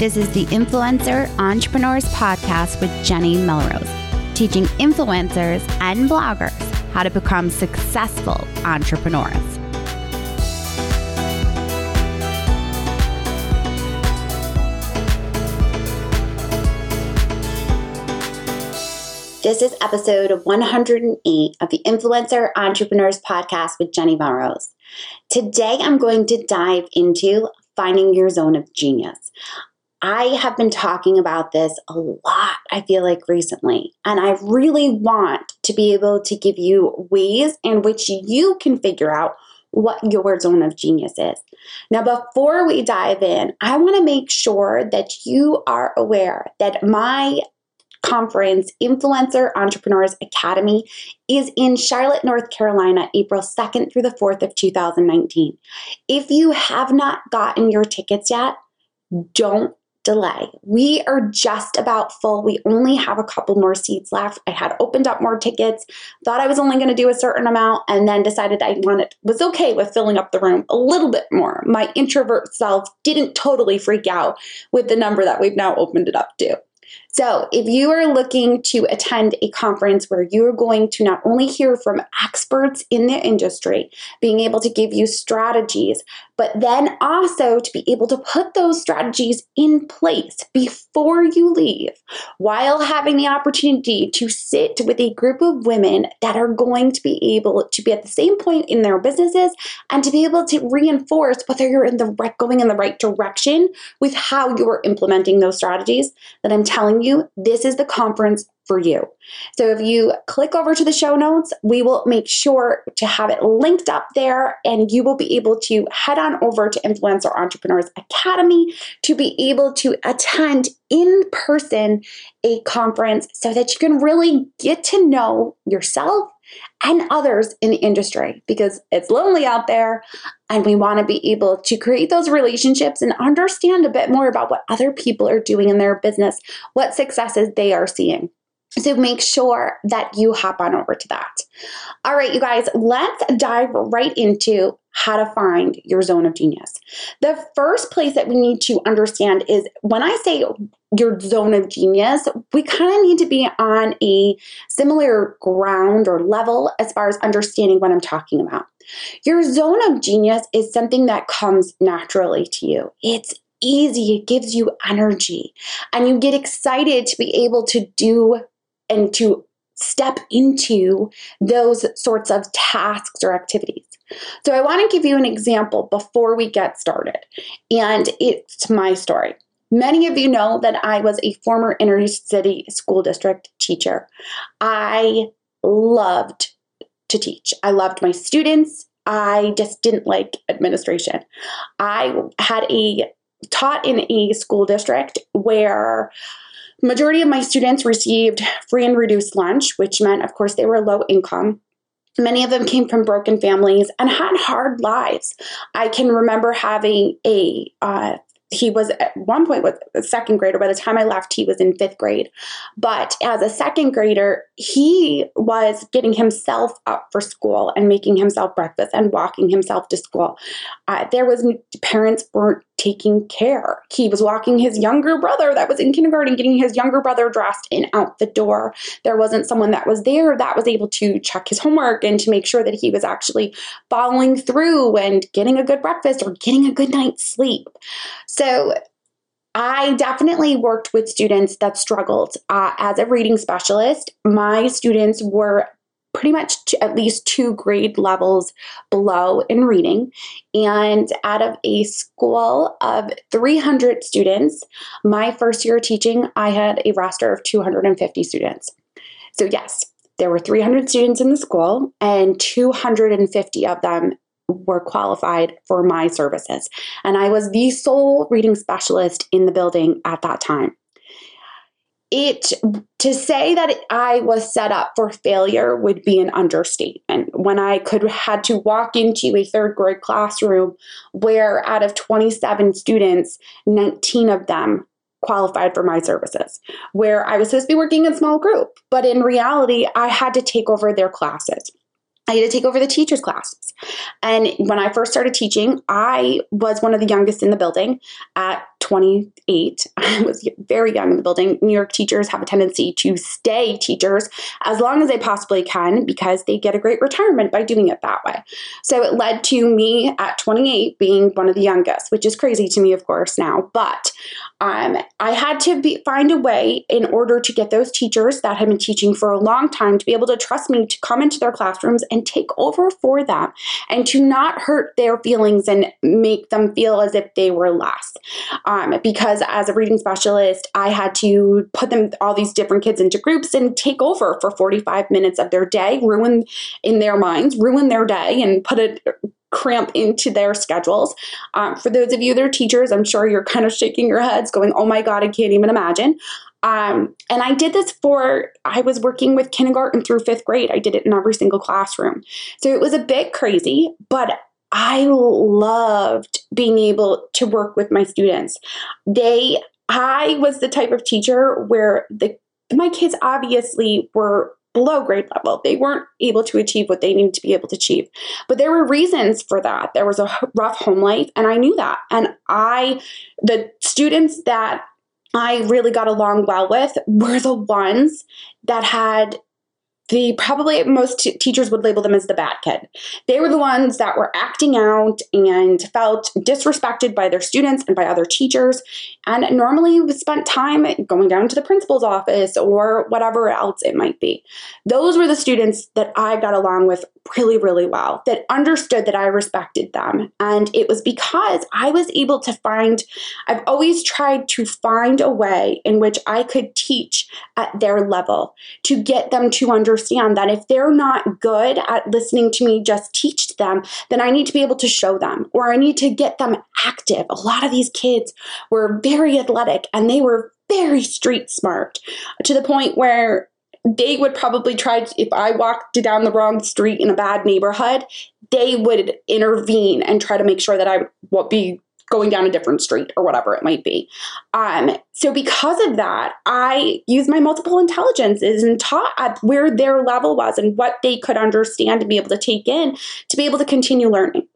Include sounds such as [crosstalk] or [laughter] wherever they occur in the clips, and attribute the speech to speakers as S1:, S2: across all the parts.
S1: This is the Influencer Entrepreneurs Podcast with Jenny Melrose, teaching influencers and bloggers how to become successful entrepreneurs. This is episode 108 of the Influencer Entrepreneurs Podcast with Jenny Melrose. Today, I'm going to dive into finding your zone of genius. I have been talking about this a lot, I feel like recently, and I really want to be able to give you ways in which you can figure out what your zone of genius is. Now, before we dive in, I want to make sure that you are aware that my conference, Influencer Entrepreneurs Academy, is in Charlotte, North Carolina, April 2nd through the 4th of 2019. If you have not gotten your tickets yet, don't delay. We are just about full. We only have a couple more seats left. I had opened up more tickets, thought I was only going to do a certain amount, and then decided I wanted was okay with filling up the room a little bit more. My introvert self didn't totally freak out with the number that we've now opened it up to. So, if you are looking to attend a conference where you're going to not only hear from experts in the industry, being able to give you strategies, but then also to be able to put those strategies in place before you leave while having the opportunity to sit with a group of women that are going to be able to be at the same point in their businesses and to be able to reinforce whether you're in the right going in the right direction with how you're implementing those strategies that I'm telling you, this is the conference for you. So if you click over to the show notes, we will make sure to have it linked up there and you will be able to head on over to Influencer Entrepreneurs Academy to be able to attend in person a conference so that you can really get to know yourself and others in the industry because it's lonely out there and we want to be able to create those relationships and understand a bit more about what other people are doing in their business, what successes they are seeing. So make sure that you hop on over to that. All right, you guys, let's dive right into how to find your zone of genius. The first place that we need to understand is when I say your zone of genius, we kind of need to be on a similar ground or level as far as understanding what I'm talking about. Your zone of genius is something that comes naturally to you. It's easy, it gives you energy, and you get excited to be able to do and to step into those sorts of tasks or activities. So, I want to give you an example before we get started, and it's my story. Many of you know that I was a former inner city school district teacher. I loved to teach. I loved my students. I just didn't like administration. I had a taught in a school district where majority of my students received free and reduced lunch, which meant of course they were low income. Many of them came from broken families and had hard lives. I can remember having a uh, he was at one point with a second grader. By the time I left, he was in fifth grade. But as a second grader, he was getting himself up for school and making himself breakfast and walking himself to school. Uh, there was parents weren't taking care. He was walking his younger brother that was in kindergarten, getting his younger brother dressed and out the door. There wasn't someone that was there that was able to check his homework and to make sure that he was actually following through and getting a good breakfast or getting a good night's sleep. So I definitely worked with students that struggled. Uh, as a reading specialist, my students were pretty much at least two grade levels below in reading. And out of a school of 300 students, my first year teaching, I had a roster of 250 students. So, yes, there were 300 students in the school, and 250 of them were qualified for my services. And I was the sole reading specialist in the building at that time it to say that I was set up for failure would be an understatement. When I could had to walk into a third grade classroom where out of 27 students, 19 of them qualified for my services, where I was supposed to be working in small group, but in reality, I had to take over their classes. I had to take over the teachers' classes. And when I first started teaching, I was one of the youngest in the building at 28. [laughs] I was very young in the building. New York teachers have a tendency to stay teachers as long as they possibly can because they get a great retirement by doing it that way. So it led to me at 28 being one of the youngest, which is crazy to me, of course, now. But um, I had to be, find a way in order to get those teachers that had been teaching for a long time to be able to trust me to come into their classrooms and take over for them and to not hurt their feelings and make them feel as if they were less. Um, because as a reading specialist, I had to put them all these different kids into groups and take over for 45 minutes of their day, ruin in their minds, ruin their day, and put it cramp into their schedules. Um, for those of you that are teachers, I'm sure you're kind of shaking your heads, going, "Oh my God, I can't even imagine." Um, and I did this for, I was working with kindergarten through fifth grade. I did it in every single classroom. So it was a bit crazy, but I loved being able to work with my students. They, I was the type of teacher where the my kids obviously were below grade level. They weren't able to achieve what they needed to be able to achieve. But there were reasons for that. There was a rough home life, and I knew that. And I, the students that I really got along well with were the ones that had the probably most t- teachers would label them as the bad kid. They were the ones that were acting out and felt disrespected by their students and by other teachers, and normally spent time going down to the principal's office or whatever else it might be. Those were the students that I got along with really, really well, that understood that I respected them. And it was because I was able to find, I've always tried to find a way in which I could teach at their level to get them to understand that if they're not good at listening to me just teach them, then I need to be able to show them or I need to get them active. A lot of these kids were very athletic and they were very street smart to the point where they would probably try to, if I walked down the wrong street in a bad neighborhood, they would intervene and try to make sure that I would be going down a different street or whatever it might be. Um, so because of that, I used my multiple intelligences and taught at where their level was and what they could understand and be able to take in to be able to continue learning.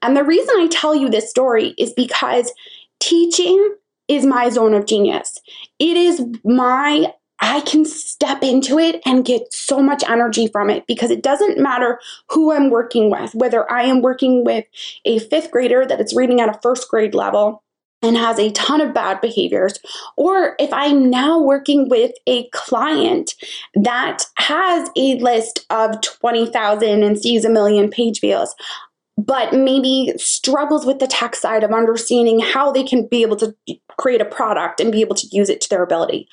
S1: And the reason I tell you this story is because teaching is my zone of genius. It is my I can step into it and get so much energy from it because it doesn't matter who I'm working with, whether I am working with a fifth grader that is reading at a first grade level and has a ton of bad behaviors, or if I'm now working with a client that has a list of 20,000 and sees a million page views, but maybe struggles with the tech side of understanding how they can be able to create a product and be able to use it to their ability.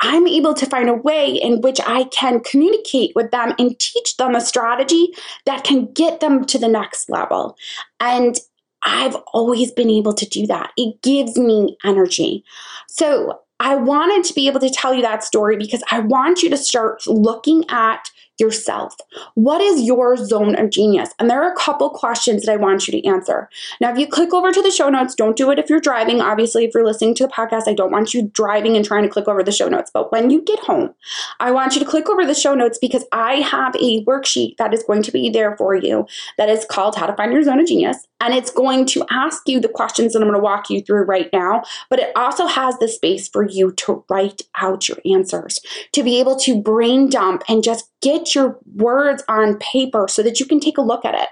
S1: I'm able to find a way in which I can communicate with them and teach them a strategy that can get them to the next level. And I've always been able to do that. It gives me energy. So I wanted to be able to tell you that story because I want you to start looking at yourself. What is your zone of genius? And there are a couple questions that I want you to answer. Now, if you click over to the show notes, don't do it if you're driving. Obviously, if you're listening to the podcast, I don't want you driving and trying to click over the show notes. But when you get home, I want you to click over the show notes because I have a worksheet that is going to be there for you that is called How to Find Your Zone of Genius. And it's going to ask you the questions that I'm going to walk you through right now, but it also has the space for you to write out your answers, to be able to brain dump and just get your words on paper so that you can take a look at it.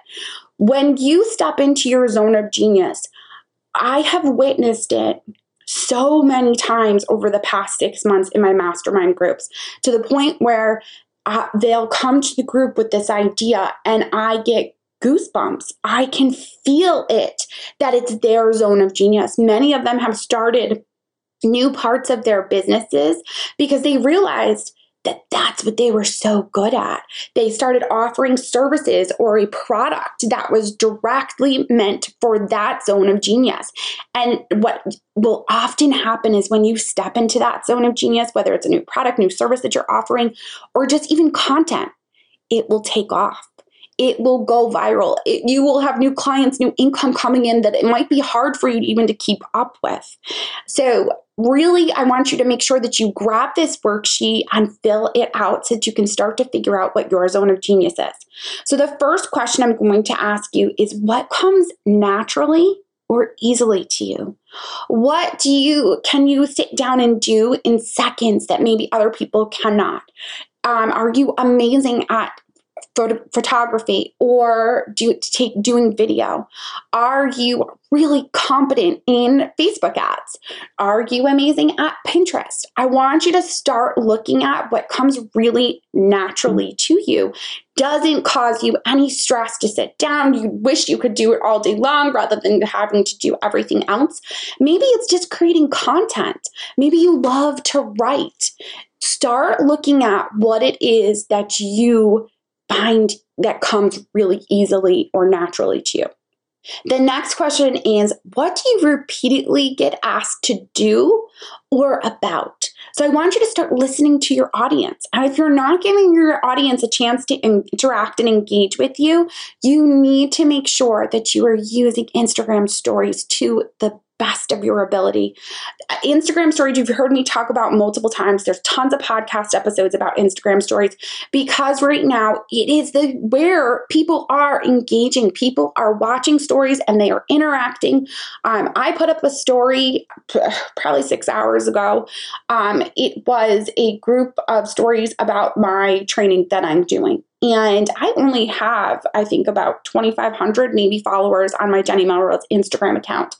S1: When you step into your zone of genius, I have witnessed it so many times over the past six months in my mastermind groups to the point where uh, they'll come to the group with this idea and I get goosebumps. I can feel it that it's their zone of genius. Many of them have started new parts of their businesses because they realized that that's what they were so good at. They started offering services or a product that was directly meant for that zone of genius. And what will often happen is when you step into that zone of genius, whether it's a new product, new service that you're offering, or just even content, it will take off it will go viral. It, you will have new clients, new income coming in that it might be hard for you even to keep up with. So, really, I want you to make sure that you grab this worksheet and fill it out so that you can start to figure out what your zone of genius is. So, the first question I'm going to ask you is what comes naturally or easily to you? What do you can you sit down and do in seconds that maybe other people cannot? Um, are you amazing at photography or do take doing video? Are you really competent in Facebook ads? Are you amazing at Pinterest? I want you to start looking at what comes really naturally to you. Doesn't cause you any stress to sit down. You wish you could do it all day long rather than having to do everything else. Maybe it's just creating content. Maybe you love to write. Start looking at what it is that you find that comes really easily or naturally to you. The next question is What do you repeatedly get asked to do or about? So I want you to start listening to your audience. And if you're not giving your audience a chance to interact and engage with you, you need to make sure that you are using Instagram stories to the best of your ability. Instagram stories, you've heard me talk about multiple times. There's tons of podcast episodes about Instagram stories because right now it is the where people are engaging. People are watching stories and they are interacting. Um, I put up a story [sighs] probably six hours ago. Um, it was a group of stories about my training that I'm doing. And I only have, I think, about 2,500 maybe followers on my Jenny Melrose Instagram account.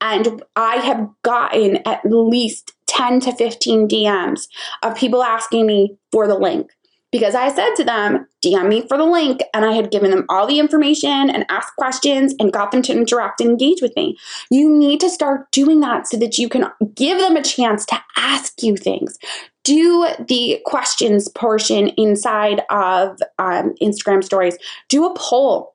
S1: And I have gotten at least 10 to 15 DMs of people asking me for the link because I said to them, DM me for the link. And I had given them all the information and asked questions and got them to interact and engage with me. You need to start doing that so that you can give them a chance to ask you things do the questions portion inside of um, Instagram stories. Do a poll.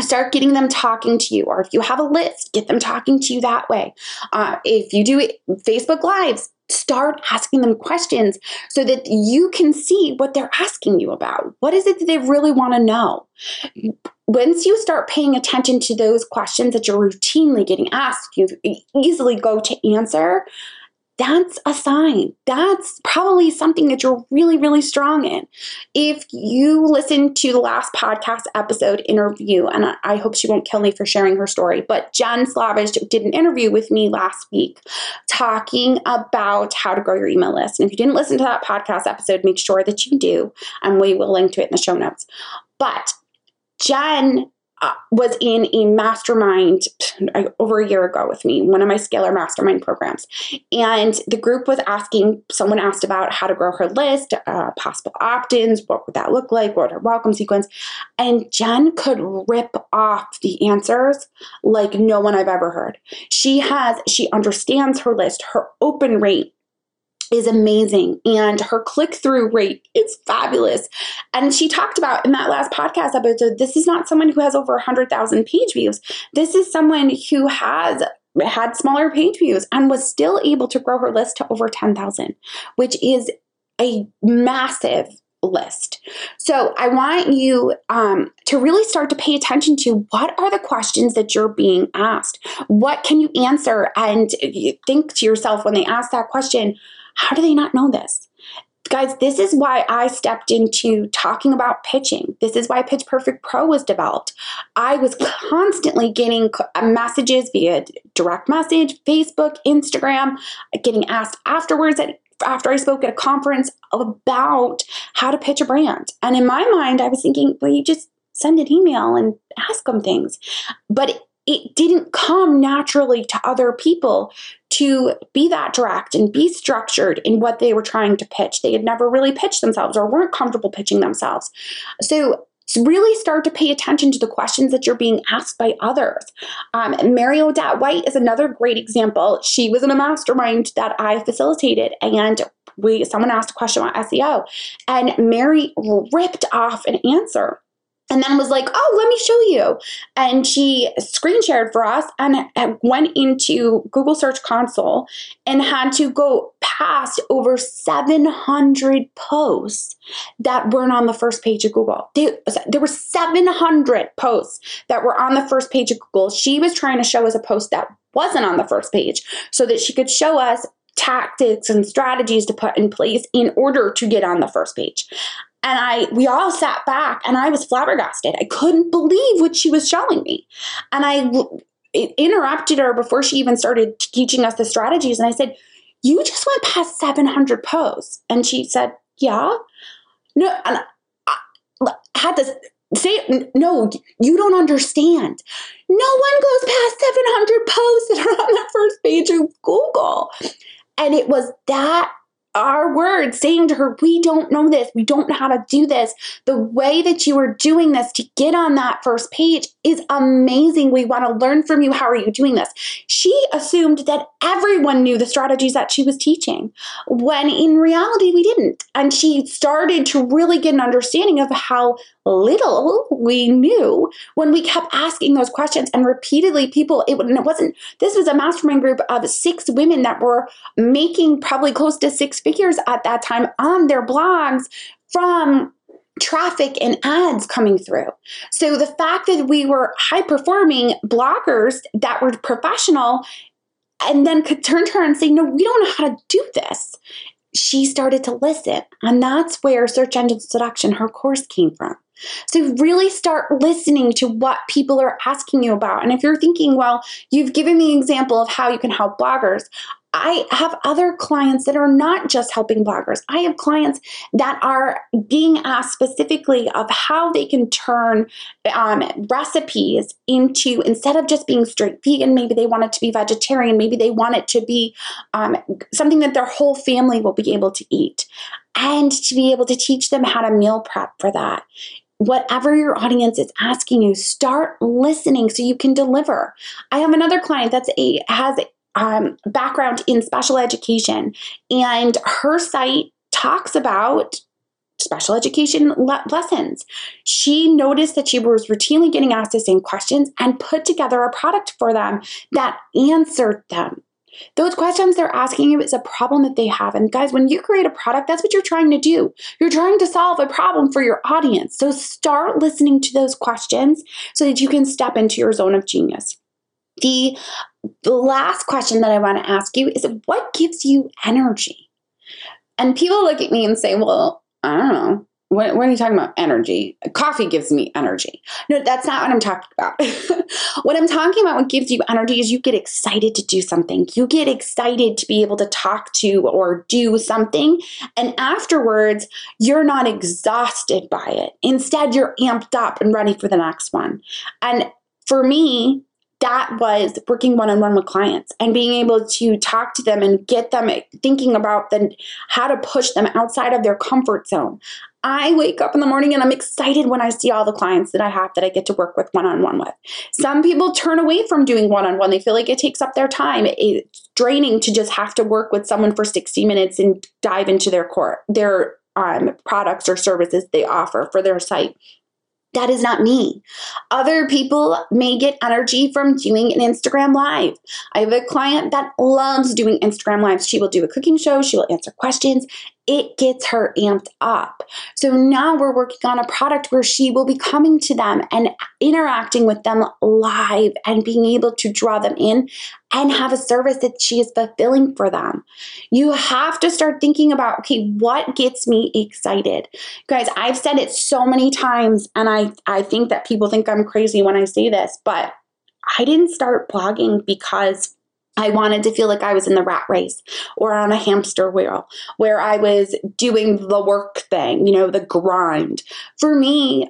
S1: Start getting them talking to you, or if you have a list, get them talking to you that way. Uh, if you do Facebook Lives, start asking them questions so that you can see what they're asking you about. What is it that they really want to know? Once you start paying attention to those questions that you're routinely getting asked, you easily go to answer that's a sign. That's probably something that you're really, really strong in. If you listen to the last podcast episode interview, and I hope she won't kill me for sharing her story, but Jen Slavish did an interview with me last week talking about how to grow your email list. And if you didn't listen to that podcast episode, make sure that you do, and we will link to it in the show notes. But Jen uh, was in a mastermind over a year ago with me, one of my scalar mastermind programs. And the group was asking, someone asked about how to grow her list, uh, possible opt ins, what would that look like, what her welcome sequence. And Jen could rip off the answers like no one I've ever heard. She has, she understands her list, her open rate is amazing and her click through rate is fabulous. And she talked about in that last podcast episode this is not someone who has over 100,000 page views. This is someone who has had smaller page views and was still able to grow her list to over 10,000, which is a massive list. So I want you um, to really start to pay attention to what are the questions that you're being asked? What can you answer? And think to yourself when they ask that question, how do they not know this? Guys, this is why I stepped into talking about pitching. This is why Pitch Perfect Pro was developed. I was constantly getting uh, messages via direct message, Facebook, Instagram, getting asked afterwards at after I spoke at a conference about how to pitch a brand. And in my mind, I was thinking, well, you just send an email and ask them things. But it didn't come naturally to other people to be that direct and be structured in what they were trying to pitch. They had never really pitched themselves or weren't comfortable pitching themselves. So really start to pay attention to the questions that you're being asked by others. Um, Mary Odette White is another great example. She was in a mastermind that I facilitated, and we someone asked a question about SEO, and Mary ripped off an answer and then was like, oh, let me show you. And she screen shared for us and went into Google Search Console and had to go past over 700 posts that weren't on the first page of Google. There were 700 posts that were on the first page of Google. She was trying to show us a post that wasn't on the first page so that she could show us tactics and strategies to put in place in order to get on the first page. And I, we all sat back and I was flabbergasted. I couldn't believe what she was showing me. And I, interrupted her before she even started teaching us the strategies. And I said, You just went past 700 posts. And she said, Yeah. No, and I had to say, No, you don't understand. No one goes past 700 posts that are on the first page of Google. And it was that our words saying to her, We don't know this. We don't know how to do this. The way that you are doing this to get on that first page is amazing. We want to learn from you. How are you doing this? She assumed that everyone knew the strategies that she was teaching, when in reality, we didn't. And she started to really get an understanding of how little we knew when we kept asking those questions and repeatedly people it, it wasn't this was a mastermind group of six women that were making probably close to six figures at that time on their blogs from traffic and ads coming through. So the fact that we were high performing bloggers that were professional and then could turn to her and say, No, we don't know how to do this. She started to listen. And that's where search engine seduction, her course came from. So really start listening to what people are asking you about. And if you're thinking, well, you've given me an example of how you can help bloggers. I have other clients that are not just helping bloggers. I have clients that are being asked specifically of how they can turn um, recipes into, instead of just being straight vegan, maybe they want it to be vegetarian, maybe they want it to be um, something that their whole family will be able to eat. And to be able to teach them how to meal prep for that whatever your audience is asking you start listening so you can deliver i have another client that's a has um, background in special education, and her site talks about special education le- lessons. She noticed that she was routinely getting asked the same questions and put together a product for them that answered them. Those questions they're asking you is a problem that they have. And guys, when you create a product, that's what you're trying to do. You're trying to solve a problem for your audience. So start listening to those questions so that you can step into your zone of genius. The last question that I want to ask you is what gives you energy? And people look at me and say, well, I don't know. What, what, are you talking about? Energy. Coffee gives me energy. No, that's not what I'm talking about. [laughs] what I'm talking about, what gives you energy, is you get excited to do something. You get excited to be able to talk to or do something. And afterwards, you're not exhausted by it. Instead, you're amped up and ready for the next one. And for me, that was working one on one with clients and being able to talk to them and get them thinking about then how to push them outside of their comfort zone. I wake up in the morning and I'm excited when I see all the clients that I have that I get to work with one on one with. Some people turn away from doing one on one. They feel like it takes up their time. It's draining to just have to work with someone for 60 minutes and dive into their core, their um, products or services they offer for their site. That is not me. Other people may get energy from doing an Instagram live. I have a client that loves doing Instagram lives. She will do a cooking show, she will answer questions, it gets her amped up. So now we're working on a product where she will be coming to them and interacting with them live and being able to draw them in and have a service that she is fulfilling for them. You have to start thinking about okay, what gets me excited? Guys, I've said it so many times and I I think that people think I'm crazy when I say this, but I didn't start blogging because I wanted to feel like I was in the rat race or on a hamster wheel where I was doing the work thing, you know, the grind. For me,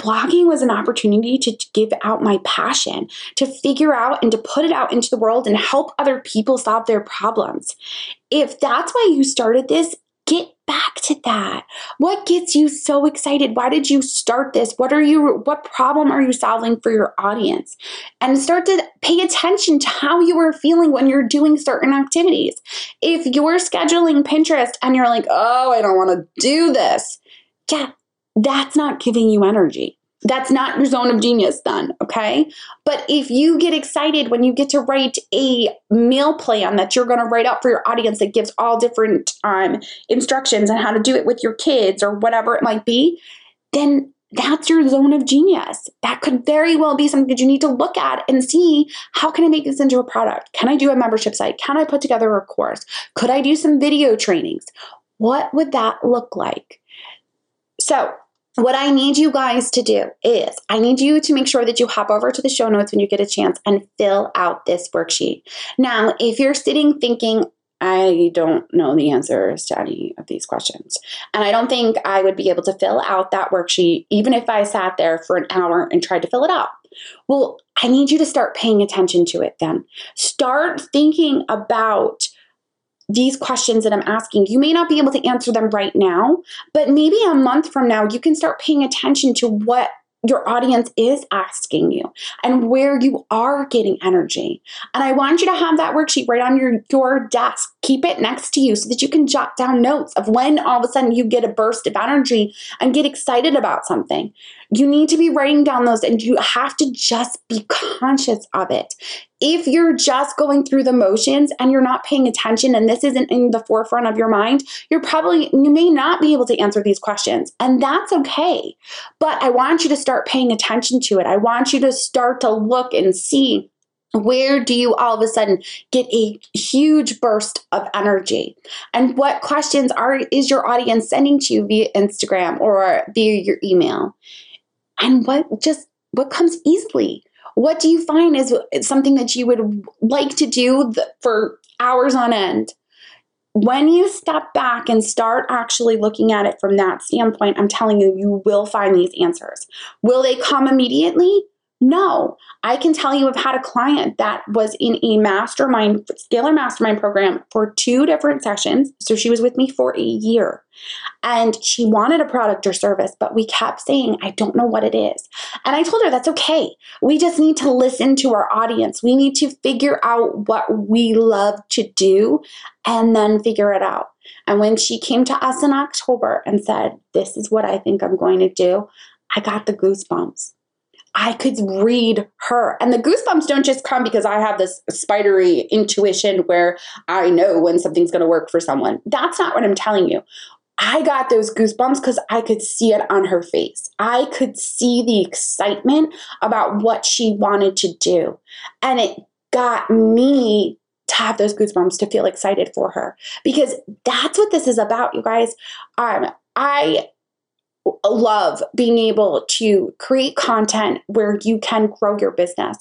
S1: blogging was an opportunity to give out my passion, to figure out and to put it out into the world and help other people solve their problems. If that's why you started this, get back to that. What gets you so excited? Why did you start this? What are you what problem are you solving for your audience? And start to pay attention to how you are feeling when you're doing certain activities. If you're scheduling Pinterest and you're like, "Oh, I don't want to do this." Yeah, that's not giving you energy. That's not your zone of genius, then, okay? But if you get excited when you get to write a meal plan that you're to write up for your audience that gives all different um, instructions on how to do it with your kids or whatever it might be, then that's your zone of genius. That could very well be something that you need to look at and see how can I make this into a product? Can I do a membership site? Can I put together a course? Could I do some video trainings? What would that look like? So, what I need you guys to do is I need you to make sure that you hop over to the show notes when you get a chance and fill out this worksheet. Now, if you're sitting thinking, I don't know the answers to any of these questions. And I don't think I would be able to fill out that worksheet even if I sat there for an hour and tried to fill it out. Well, I need you to start paying attention to it then. Start thinking about these questions that I'm asking, you may not be able to answer them right now, but maybe a month from now, you can start paying attention to what your audience is asking you and where you are getting energy. And I want you to have that worksheet right on your, your desk. Keep it next to you so that you can jot down notes of when all of a sudden you get a burst of energy and get excited about something. You need to be writing down those and you have to just be conscious of it. If you're just going through the motions and you're not paying attention and this isn't in the forefront of your mind, you're probably, you may not be able to answer these questions. And that's okay. But I want you to start paying attention to it. I want you to start to look and see where do you all of a sudden get a huge burst of energy and what questions are is your audience sending to you via instagram or via your email and what just what comes easily? What do you find is something that you would like to do for hours on end? When you step back and start actually looking at it from that standpoint i'm telling you you will find these answers. Will they come immediately no, I can tell you I've had a client that was in a mastermind, scalar mastermind program for two different sessions. So she was with me for a year and she wanted a product or service, but we kept saying, I don't know what it is. And I told her that's okay. We just need to listen to our audience. We need to figure out what we love to do and then figure it out. And when she came to us in October and said, This is what I think I'm going to do, I got the goosebumps I could read her. And the goosebumps don't just come because I have this spidery intuition where I know when something's going to work for someone. That's not what I'm telling you. I got those goosebumps because I could see it on her face. I could see the excitement about what she wanted to do. And it got me to have those goosebumps to feel excited for her because that's what this is about, you guys. Um, I love being able to create content where you can grow your business.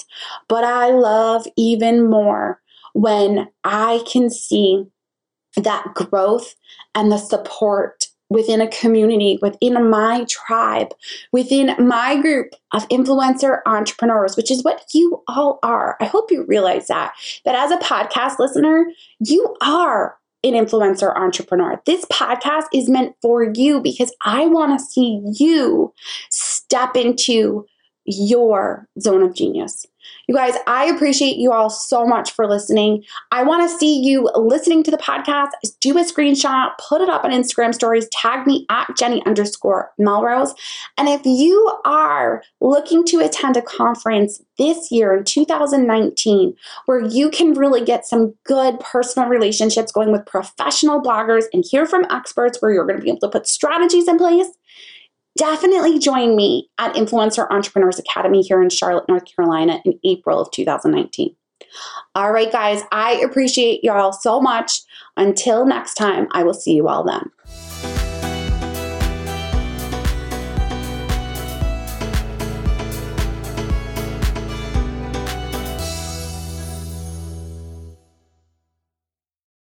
S1: But I love even more when I can see that growth and the support within a community, within my tribe, within my group of influencer entrepreneurs, which is what you all are. I hope you realize that, that as a podcast listener, you are an influencer entrepreneur. This podcast is meant for you because I want to see you step into your zone of genius. You guys, I appreciate you all so much for listening. I want to see you listening to the podcast. Do a screenshot, put it up on Instagram stories, tag me at Jenny underscore Melrose. And if you are looking to attend a conference this year in 2019 where you can really get some good personal relationships going with professional bloggers and hear from experts where you're going to be able to put strategies in place, definitely join me at Influencer Entrepreneurs Academy here in Charlotte, North Carolina in April of 2019. All right, guys, I appreciate y'all so much. Until next time, I will see you all then.